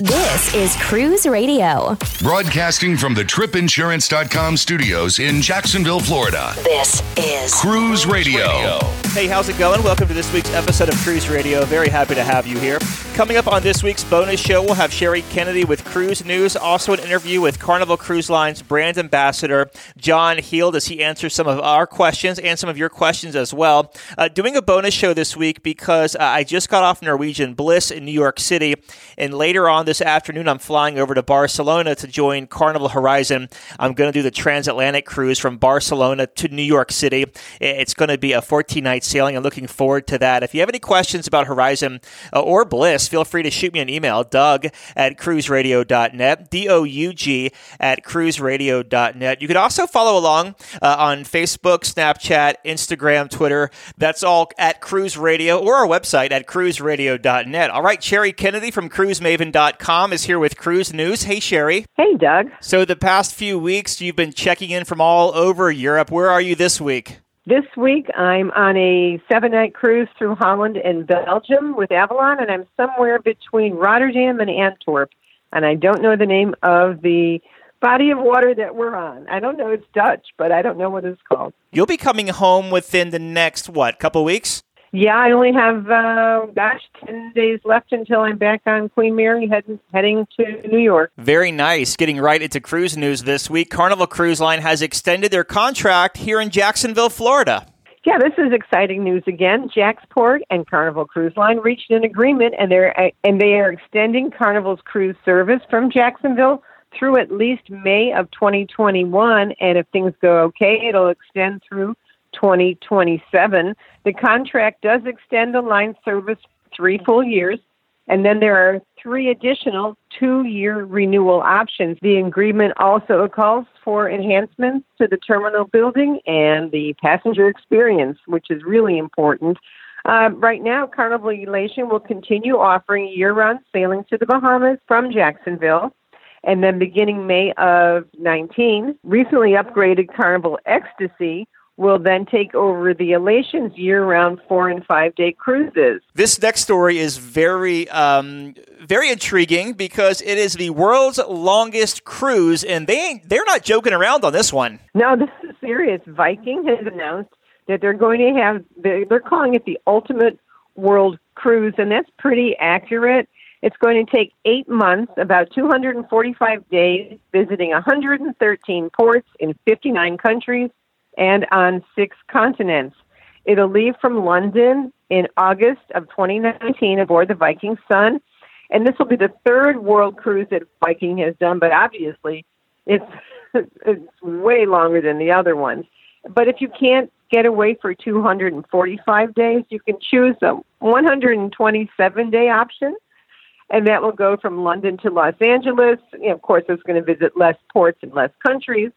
This is Cruise Radio. Broadcasting from the tripinsurance.com studios in Jacksonville, Florida. This is Cruise Radio. Hey, how's it going? Welcome to this week's episode of Cruise Radio. Very happy to have you here. Coming up on this week's bonus show, we'll have Sherry Kennedy with Cruise News. Also, an interview with Carnival Cruise Line's brand ambassador, John Heald, as he answers some of our questions and some of your questions as well. Uh, doing a bonus show this week because uh, I just got off Norwegian Bliss in New York City, and later on this afternoon, I'm flying over to Barcelona to join Carnival Horizon. I'm going to do the transatlantic cruise from Barcelona to New York City. It's going to be a 14 night sailing. I'm looking forward to that. If you have any questions about Horizon uh, or Bliss, feel free to shoot me an email, Doug at cruiseradio.net, D O U G at cruiseradio.net. You can also follow along uh, on Facebook, Snapchat, Instagram, Twitter. That's all at Cruise Radio or our website at cruiseradio.net. All right, Sherry Kennedy from cruisemaven.com is here with Cruise News. Hey, Sherry. Hey, Doug. So, the past few weeks, you've been checking in from all over Europe. Where are you this week? This week I'm on a seven night cruise through Holland and Belgium with Avalon, and I'm somewhere between Rotterdam and Antwerp. And I don't know the name of the body of water that we're on. I don't know it's Dutch, but I don't know what it's called. You'll be coming home within the next, what, couple weeks? Yeah, I only have, uh, gosh, 10 days left until I'm back on Queen Mary heading, heading to New York. Very nice. Getting right into cruise news this week. Carnival Cruise Line has extended their contract here in Jacksonville, Florida. Yeah, this is exciting news again. JAXPORT and Carnival Cruise Line reached an agreement, and they're and they are extending Carnival's cruise service from Jacksonville through at least May of 2021. And if things go okay, it'll extend through 2027. The contract does extend the line service three full years, and then there are three additional two year renewal options. The agreement also calls for enhancements to the terminal building and the passenger experience, which is really important. Uh, right now, Carnival Elation will continue offering year round sailing to the Bahamas from Jacksonville. And then beginning May of 19, recently upgraded Carnival Ecstasy will then take over the Elations year round four and five day cruises. This next story is very, um, very intriguing because it is the world's longest cruise, and they ain't, they're not joking around on this one. No, this is serious. Viking has announced that they're going to have, they're calling it the ultimate world cruise, and that's pretty accurate. It's going to take eight months, about 245 days, visiting 113 ports in 59 countries and on six continents. It'll leave from London in August of 2019 aboard the Viking Sun, and this will be the third world cruise that Viking has done. But obviously, it's it's way longer than the other ones. But if you can't get away for 245 days, you can choose a 127 day option, and that will go from London to Los Angeles. Of course, it's going to visit less ports and less countries.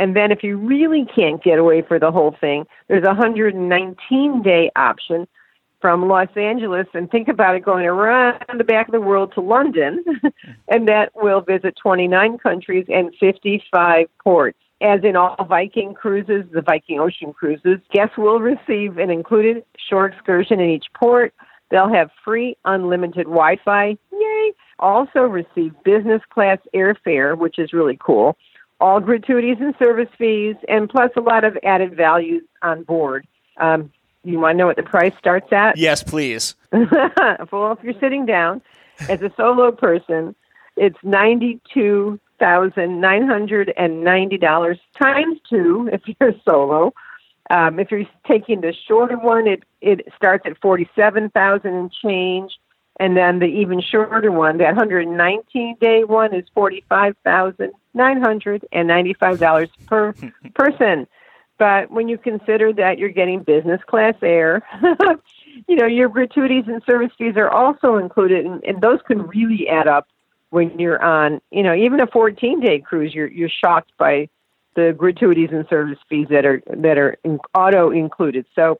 And then if you really can't get away for the whole thing, there's a 119 day option from Los Angeles and think about it going around the back of the world to London and that will visit 29 countries and 55 ports. As in all Viking cruises, the Viking Ocean cruises, guests will receive an included shore excursion in each port. They'll have free unlimited Wi-Fi. Yay! Also receive business class airfare, which is really cool all gratuities and service fees, and plus a lot of added values on board. Um, you want to know what the price starts at? Yes, please. well, if you're sitting down as a solo person, it's ninety-two thousand nine hundred and ninety dollars times two if you're solo. Um, if you're taking the shorter one, it it starts at forty-seven thousand and change, and then the even shorter one, that 119 day one, is forty-five thousand nine hundred and ninety-five dollars per person. But when you consider that you're getting business class air, you know your gratuities and service fees are also included, and, and those can really add up when you're on, you know, even a 14 day cruise, you're you're shocked by the gratuities and service fees that are that are in, auto included. So,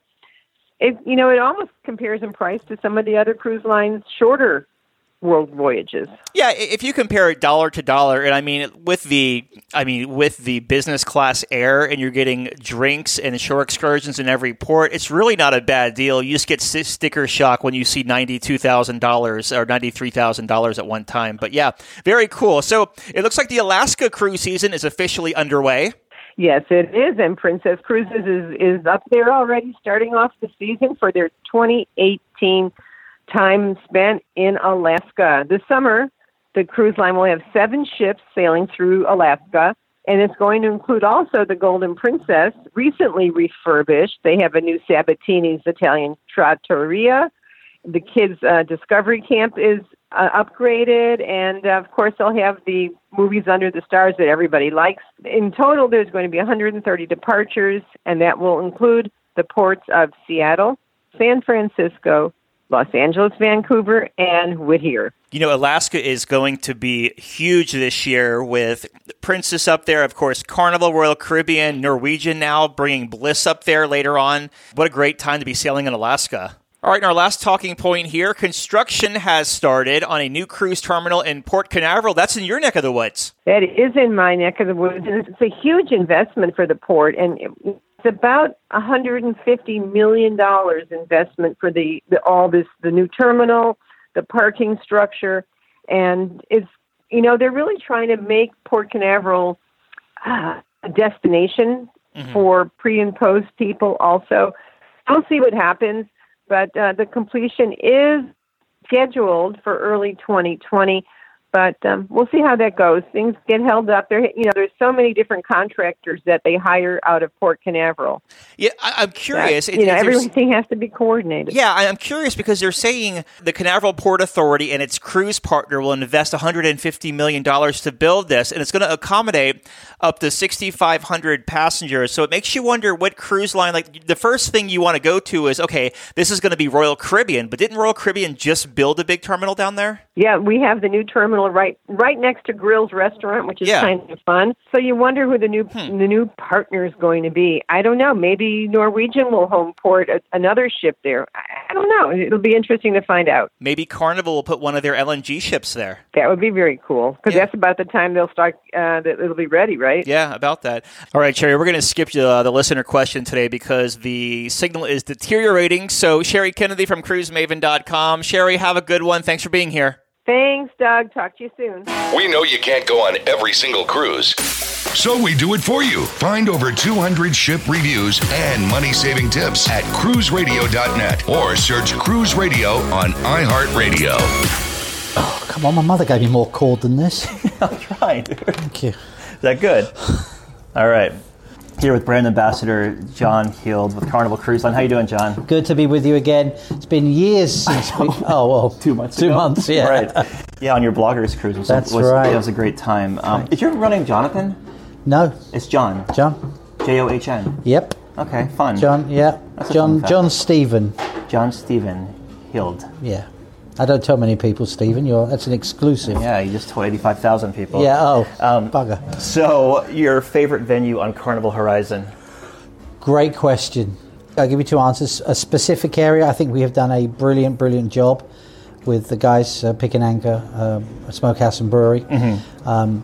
it you know, it almost compares in price to some of the other cruise lines shorter world voyages. Yeah, if you compare it dollar to dollar, and I mean with the, I mean with the business class air, and you're getting drinks and shore excursions in every port, it's really not a bad deal. You just get sticker shock when you see ninety two thousand dollars or ninety three thousand dollars at one time. But yeah, very cool. So it looks like the Alaska cruise season is officially underway. Yes, it is, and Princess Cruises is is up there already, starting off the season for their 2018 time spent in Alaska. This summer, the cruise line will have seven ships sailing through Alaska, and it's going to include also the Golden Princess, recently refurbished. They have a new Sabatini's Italian Trattoria. The kids' uh, Discovery Camp is uh, upgraded, and uh, of course, they'll have the movies under the stars that everybody likes. In total, there's going to be 130 departures, and that will include the ports of Seattle, San Francisco, Los Angeles, Vancouver, and Whittier. You know, Alaska is going to be huge this year with Princess up there, of course, Carnival Royal Caribbean, Norwegian now bringing Bliss up there later on. What a great time to be sailing in Alaska. All right, and our last talking point here construction has started on a new cruise terminal in Port Canaveral. That's in your neck of the woods. That is in my neck of the woods, and it's a huge investment for the port, and it's about 150 million dollars investment for the, the all this the new terminal, the parking structure, and it's you know they're really trying to make Port Canaveral uh, a destination for pre and post people. Also, we'll see what happens, but uh, the completion is scheduled for early 2020 but um, we'll see how that goes. Things get held up. There, you know, there's so many different contractors that they hire out of Port Canaveral. Yeah, I, I'm that, curious. you know, everything has to be coordinated. Yeah, I'm curious because they're saying the Canaveral Port Authority and its cruise partner will invest 150 million dollars to build this, and it's going to accommodate up to 6,500 passengers. So it makes you wonder what cruise line. Like the first thing you want to go to is okay, this is going to be Royal Caribbean, but didn't Royal Caribbean just build a big terminal down there? Yeah, we have the new terminal right right next to Grills Restaurant, which is Yeah. kind of fun. So you wonder who the new the new partner is going to be. I don't know. Maybe Norwegian will home port a, another ship there. I, I don't know. It'll be interesting to find out. Maybe Carnival will put one of their LNG ships there. That would be very cool because Yeah. that's about the time they'll start. Uh, that it'll be ready, right? Yeah, about that. All right, Sherry, we're going to skip uh, the listener question today because the signal is deteriorating. So, Sherry Kennedy from cruisemaven.com. Sherry, have a good one. Thanks for being here. Thanks, Doug. Talk to you soon. We know you can't go on every single cruise. So we do it for you. Find over 200 ship reviews and money saving tips at cruiseradio.net or search Cruise Radio on iHeartRadio. Oh, come on, my mother gave me more chord than this. Right. Thank you. Is that good? All right. Here with brand ambassador John Heald with Carnival Cruise Line. How you doing, John? Good to be with you again. It's been years since we. Oh well, Two months Two ago? months, yeah. Right. Yeah, on your bloggers cruise. Was, That's was, right. It was a great time. Um, is your running Jonathan? No, It's John. John. J O H N. Yep, Okay, fun. John. Yeah, John. John Stephen. John Stephen Heald. Yeah, I don't tell many people, Stephen. You're that's an exclusive. Yeah, you just told 85,000 people. Yeah, Oh, Um, bugger. So, your favorite venue on Carnival Horizon? Great question. I'll give you two answers. A specific area, I think we have done a brilliant, brilliant job with the guys uh, Pig and Anchor, um, Smokehouse and Brewery. Mm-hmm. Um,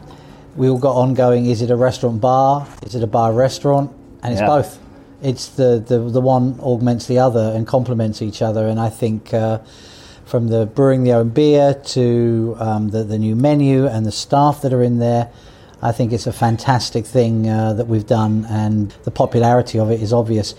we all got ongoing. Is it a restaurant bar? Is it a bar restaurant? And it's Yeah. both. It's the, the the one augments the other and complements each other. And I think uh, from the brewing the own beer to um, the the new menu and the staff that are in there, I think it's a fantastic thing uh, that we've done, and the popularity of it is obvious.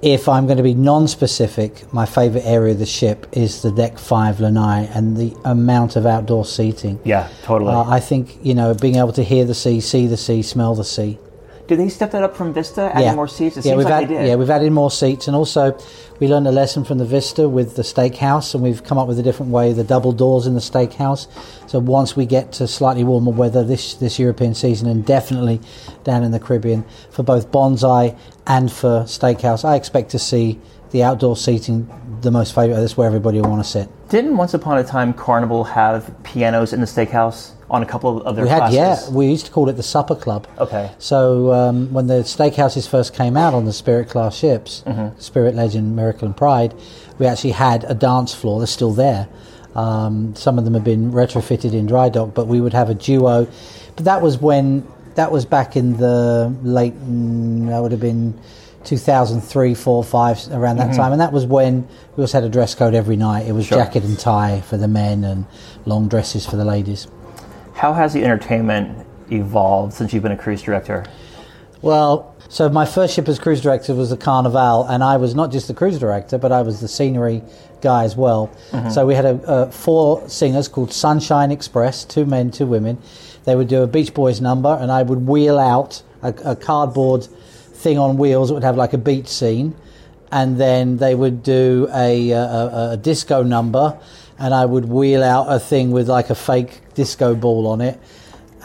If I'm going to be non-specific, my favourite area of the ship is the deck five lanai and the amount of outdoor seating. Yeah, totally. Uh, I think you know being able to hear the sea, see the sea, smell the sea. Did they step that up from Vista, adding more seats? It yeah, seems we've like added, they did. Yeah, we've added more seats, and also we learned a lesson from the Vista with the steakhouse, and we've come up with a different way, the double doors in the steakhouse. So once we get to slightly warmer weather this this European season, and definitely down in the Caribbean for both bonsai and for steakhouse, I expect to see the outdoor seating the most favorite. That's where everybody will want to sit. Didn't once upon a time Carnival have pianos in the steakhouse on a couple of their We had, classes? yeah, we used to call it the supper club. Okay. So um, when the steakhouses first came out on the Spirit class ships, Mm-hmm. Spirit, Legend, Miracle, and Pride, we actually had a dance floor. They're still there. Um, some of them have been retrofitted in dry dock, but we would have a duo. But that was when that was back in the late. mm, That would have been 2003, four, five, around that time, and that was when we also had a dress code every night. It was Mm-hmm. Sure. jacket and tie for the men and long dresses for the ladies. How has the entertainment evolved since you've been a cruise director? Well, so my first ship as cruise director was the Carnival, and I was not just the cruise director, but I was the scenery guy as well. So we had a, uh, four singers called Sunshine Express, two men, two women. They would do a Beach Boys number, and I would wheel out a, a cardboard thing on wheels that would have like a beach scene, and then they would do a, a, a, disco number, and I would wheel out a thing with like a fake disco ball on it.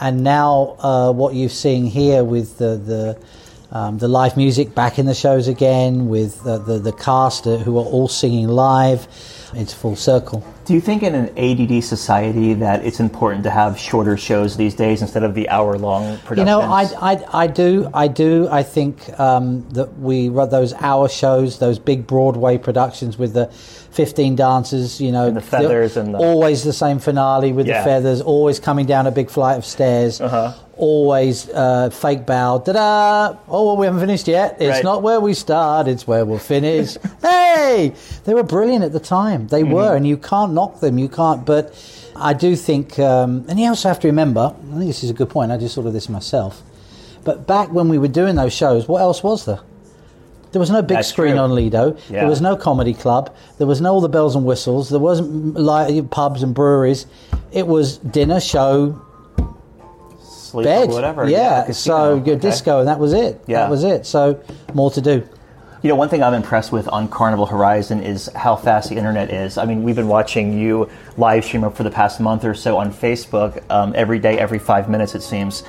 And now uh, what you're seeing here with the the, um, the live music back in the shows again with uh, the the cast uh, who are all singing live, it's full circle. Do you think in an ADD society that it's important to have shorter shows these days instead of the hour-long productions? You know, I, I, I do, I do. I think um, that we run those hour shows, those big Broadway productions with the 15 dancers, you know, And the feathers and the- always the same finale with Yeah. the feathers, always coming down a big flight of stairs, Uh-huh. Always uh, fake bow, da da. Oh, well, we haven't finished yet. It's Right. not where we start; it's where we'll finish. hey, they were brilliant at the time. They Mm-hmm. were, and you can't knock them. You can't, but. I do think, um, and you also have to remember. I think this is a good point. I just thought of this myself. But back when we were doing those shows, what else was there? There was no big That's screen true. on Lido. Yeah. There was no comedy club. There was no all the bells and whistles. There wasn't li- pubs and breweries. It was dinner, show, Sleep bed. or whatever. Yeah. casino. so your Okay. disco, and that was it. Yeah. That was it. So more to do. You know, one thing I'm impressed with on Carnival Horizon is how fast the internet is. I mean, we've been watching you live stream for the past month or so on Facebook um, every day, every five minutes, it seems.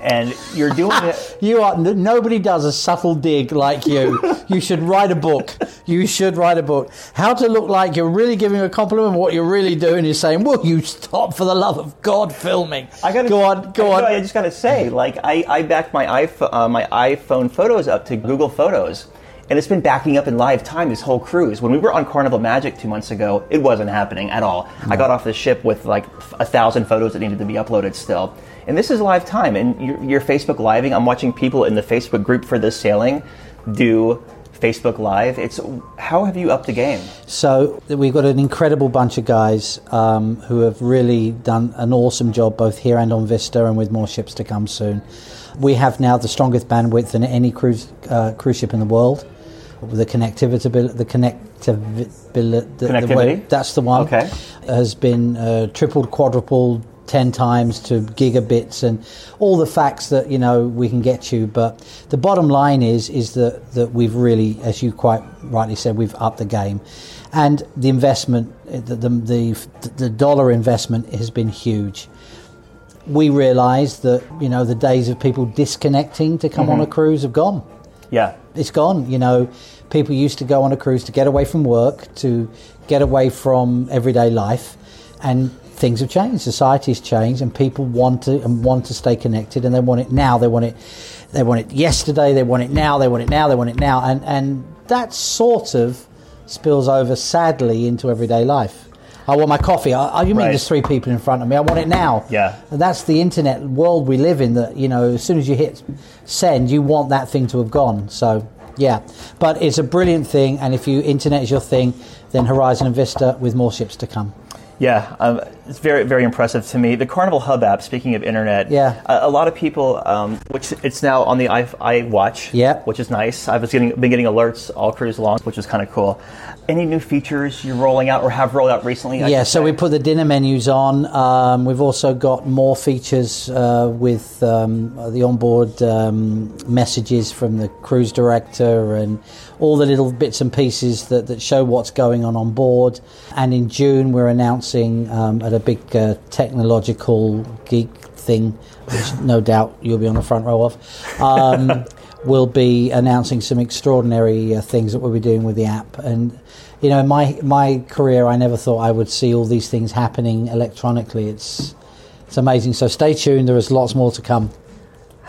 And you're doing it. You are nobody does a subtle dig like you. you should write a book. You should write a book. How to look like you're really giving a compliment. What you're really doing is saying, "Will you stop for the love of God filming?" I gotta go on, go I, on. no, I just gotta say, like, I, I backed my iPhone, uh, my iPhone photos up to Google Photos, and it's been backing up in live time this whole cruise. When we were on Carnival Magic two months ago, it wasn't happening at all. I got off the ship with like a thousand photos that needed to be uploaded still. And this is live time, and you're, you're Facebook living. I'm watching people in the Facebook group for this sailing do Facebook Live. It's how have you upped the game? So we've got an incredible bunch of guys um, who have really done an awesome job both here and on Vista, and with more ships to come soon. We have now the strongest bandwidth than any cruise uh, cruise ship in the world. The connectivity, the connectivity, the, the Connectivity? way, that's the one. Okay. has been uh, tripled, quadrupled. 10 times to gigabits and all the facts that you know we can get you. But the bottom line is is that that we've really as you quite rightly said we've upped the game. And the investment the the, the, the dollar investment has been huge. We realized that you know the days of people disconnecting to come on a mm-hmm. cruise have gone. Yeah. it's gone. You know, people used to go on a cruise to get away from work, to get away from everyday life, and things have changed. Society's changed, and people want to and want to stay connected, and they want it now. They want it. They want it yesterday. They want it now. They want it now. They want it now, and and that sort of spills over sadly into everyday life. I want my coffee. Oh, you mean Right. there's three people in front of me? I want it now. Yeah. And that's the internet world we live in. That you know, as soon as you hit send, you want that thing to have gone. So yeah, but it's a brilliant thing. And if you internet is your thing, then Horizon and Vista with more ships to come. Yeah, um, it's very very impressive to me. The Carnival Hub app. Speaking of internet, Yeah. a, a lot of people, um, which it's now on the i, iWatch, Yeah. which is nice. I was getting been getting alerts all cruise long, which is kind of cool. Any new features you're rolling out or have rolled out recently? I yeah, so say? we put the dinner menus on. Um, we've also got more features uh, with um, the onboard um, messages from the cruise director and all the little bits and pieces that, that show what's going on on board. And in June, we're announcing um, at a big uh, technological geek thing, which no doubt you'll be on the front row of. Um, we'll be announcing some extraordinary uh, things that we'll be doing with the app. And you know, in my my career, I never thought I would see all these things happening electronically. It's it's amazing. So stay tuned. There is lots more to come.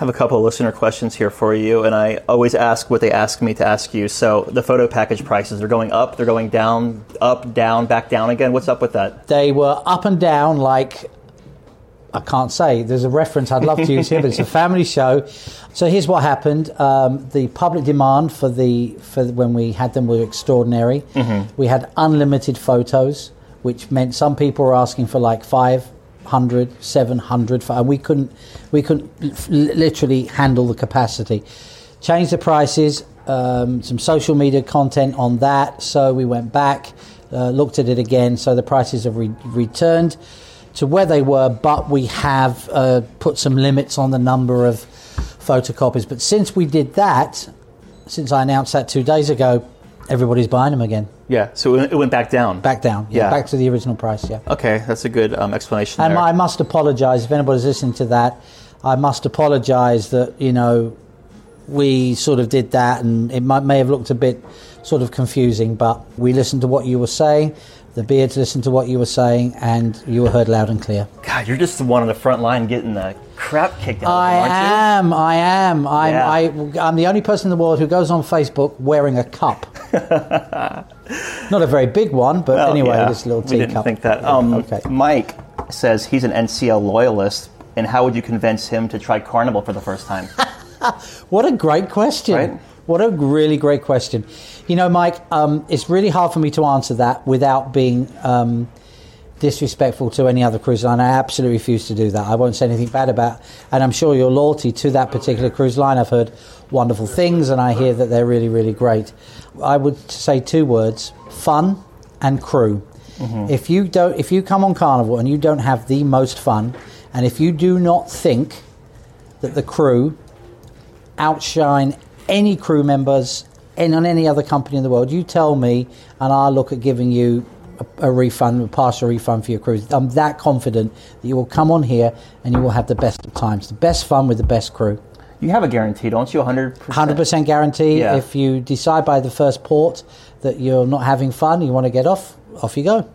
Have a couple of listener questions here for you, and I always ask what they ask me to ask you. So the photo package prices, they're going up, they're going down, up, down, back down again. What's up with that? They were up and down like I can't say. There's a reference I'd love to use here, but it's a family show. So here's what happened: um, the public demand for the for when we had them were extraordinary. Mm-hmm. We had unlimited photos, which meant some people were asking for like 500, 700, and we couldn't we couldn't literally handle the capacity. Change the prices. Um, some social media content on that, so we went back, uh, looked at it again. So the prices have re- returned to where they were, but we have uh, put some limits on the number of photocopies. But since we did that, since I announced that two days ago, everybody's buying them again. Yeah, so it went back down. Back down, yeah, Yeah. back to the original price, yeah. Okay, that's a good um, explanation. And there. I must apologise if anybody's listening to that. I must apologise that you know we sort of did that, and it might, may have looked a bit sort of confusing, but we listened to what you were saying. The beards listened to what you were saying, and you were heard loud and clear. God, you're just the one on the front line getting the crap kicked out of I you, aren't am. I am. I'm, Yeah. I, I'm the only person in the world who goes on Facebook wearing a cup. Not a very big one, but Well, anyway, yeah, this little teacup. we didn't think that. Um, okay. Mike says he's an NCL loyalist, and how would you convince him to try Carnival for the first time? What a great question. Right? What a really great question. You know, Mike, um, it's really hard for me to answer that without being um, disrespectful to any other cruise line. I absolutely refuse to do that. I won't say anything bad about And I'm sure your loyalty to that particular cruise line, I've heard wonderful things and I hear that they're really, really great. I would say two words fun and crew. Mm-hmm. If you don't, if you come on Carnival and you don't have the most fun, and if you do not think that the crew outshine any crew members in on any other company in the world. You tell me, and I'll look at giving you a, a refund, a partial refund for your cruise. I'm that confident that you will come on here and you will have the best of times, the best fun with the best crew. you have a guarantee, don't you? 100%? 100% guarantee. Yeah. If you decide by the first port that you're not having fun, you want to get off, off you go.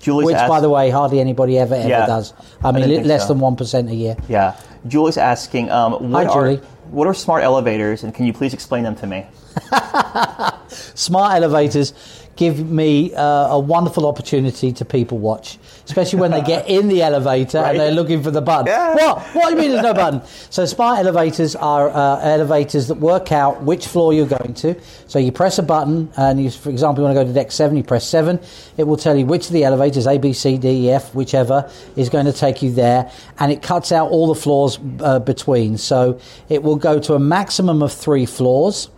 Julie's Which, ask- by the way, hardly anybody ever ever Yeah. does. I mean, think less so. than one percent a year. Yeah. Julie's asking, um, what, Hi, are, Julie. what are smart elevators, and can you please explain them to me? smart elevators give me uh, a wonderful opportunity to people watch, especially when they get in the elevator Right. and they're looking for the button. Yeah. What? What do you mean there's no button? So smart elevators are uh, elevators that work out which floor you're going to. So you press a button, and you, for example, you want to go to deck seven, you press seven. It will tell you which of the elevators, A, B, C, D, E, F, whichever, is going to take you there, and it cuts out all the floors uh, between. So it will go to a maximum of three floors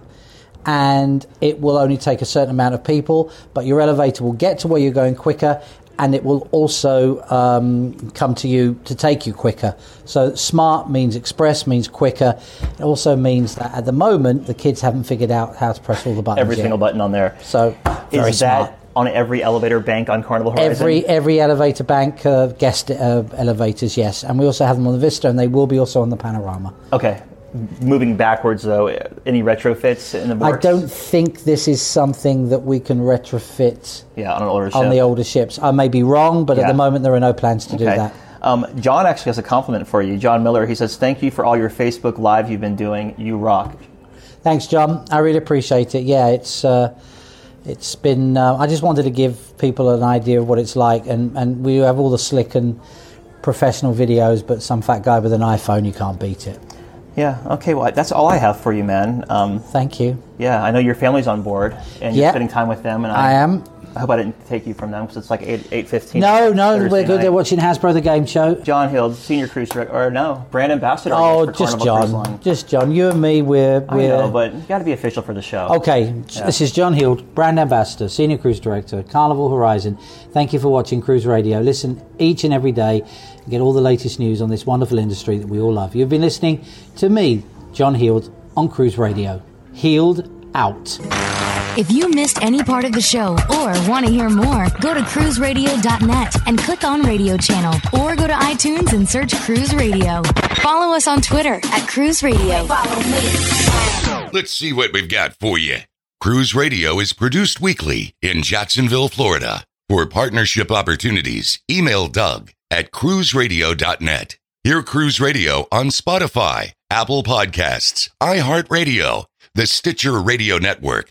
and it will only take a certain amount of people, but your elevator will get to where you're going quicker and it will also um, come to you to take you quicker. So smart means express, means quicker. It also means that at the moment the kids haven't figured out how to press all the buttons Every yet. single button on there. So very Is smart. that on every elevator bank on Carnival Horizon? Every every elevator bank uh, guest uh, elevators, yes, and we also have them on the Vista, and they will be also on the Panorama. Okay. Moving backwards, though, any retrofits in the I don't think this is something that we can retrofit Yeah, on older on the older ships. I may be wrong, but at the moment there are no plans to do that. Um, John actually has a compliment for you. John Miller, he says, Thank you for all your Facebook Live you've been doing. You rock. Thanks, John. I really appreciate it. Yeah, it's uh, it's been. Uh, I just wanted to give people an idea of what it's like, and and we have all the slick and professional videos, but some fat guy with an iPhone, you can't beat it. Yeah, okay, well, that's all I have for you, man. Um, Thank you. yeah, I know your family's on board and you're Yeah. spending time with them. and I am. I hope I didn't take you from them because it's like 8 eight fifteen. No, no, Thursday we're good. night. They're watching Hasbro the game show. John Heald, senior cruise director, or no, brand ambassador. Oh, just Carnival John. Just John. You and me, we're I we're. know, but you got to be official for the show. Okay, this is John Heald, brand ambassador, senior cruise director, Carnival Horizon. Thank you for watching Cruise Radio. Listen each and every day and get all the latest news on this wonderful industry that we all love. You've been listening to me, John Heald, on Cruise Radio. Heald out. If you missed any part of the show or want to hear more, go to cruiseradio.net and click on radio channel or go to iTunes and search Cruise Radio. Follow us on Twitter at Cruise Radio. Let's see what we've got for you. Cruise Radio is produced weekly in Jacksonville, Florida. For partnership opportunities, email Doug at cruiseradio.net. Hear Cruise Radio on Spotify, Apple Podcasts, iHeartRadio, the Stitcher Radio Network,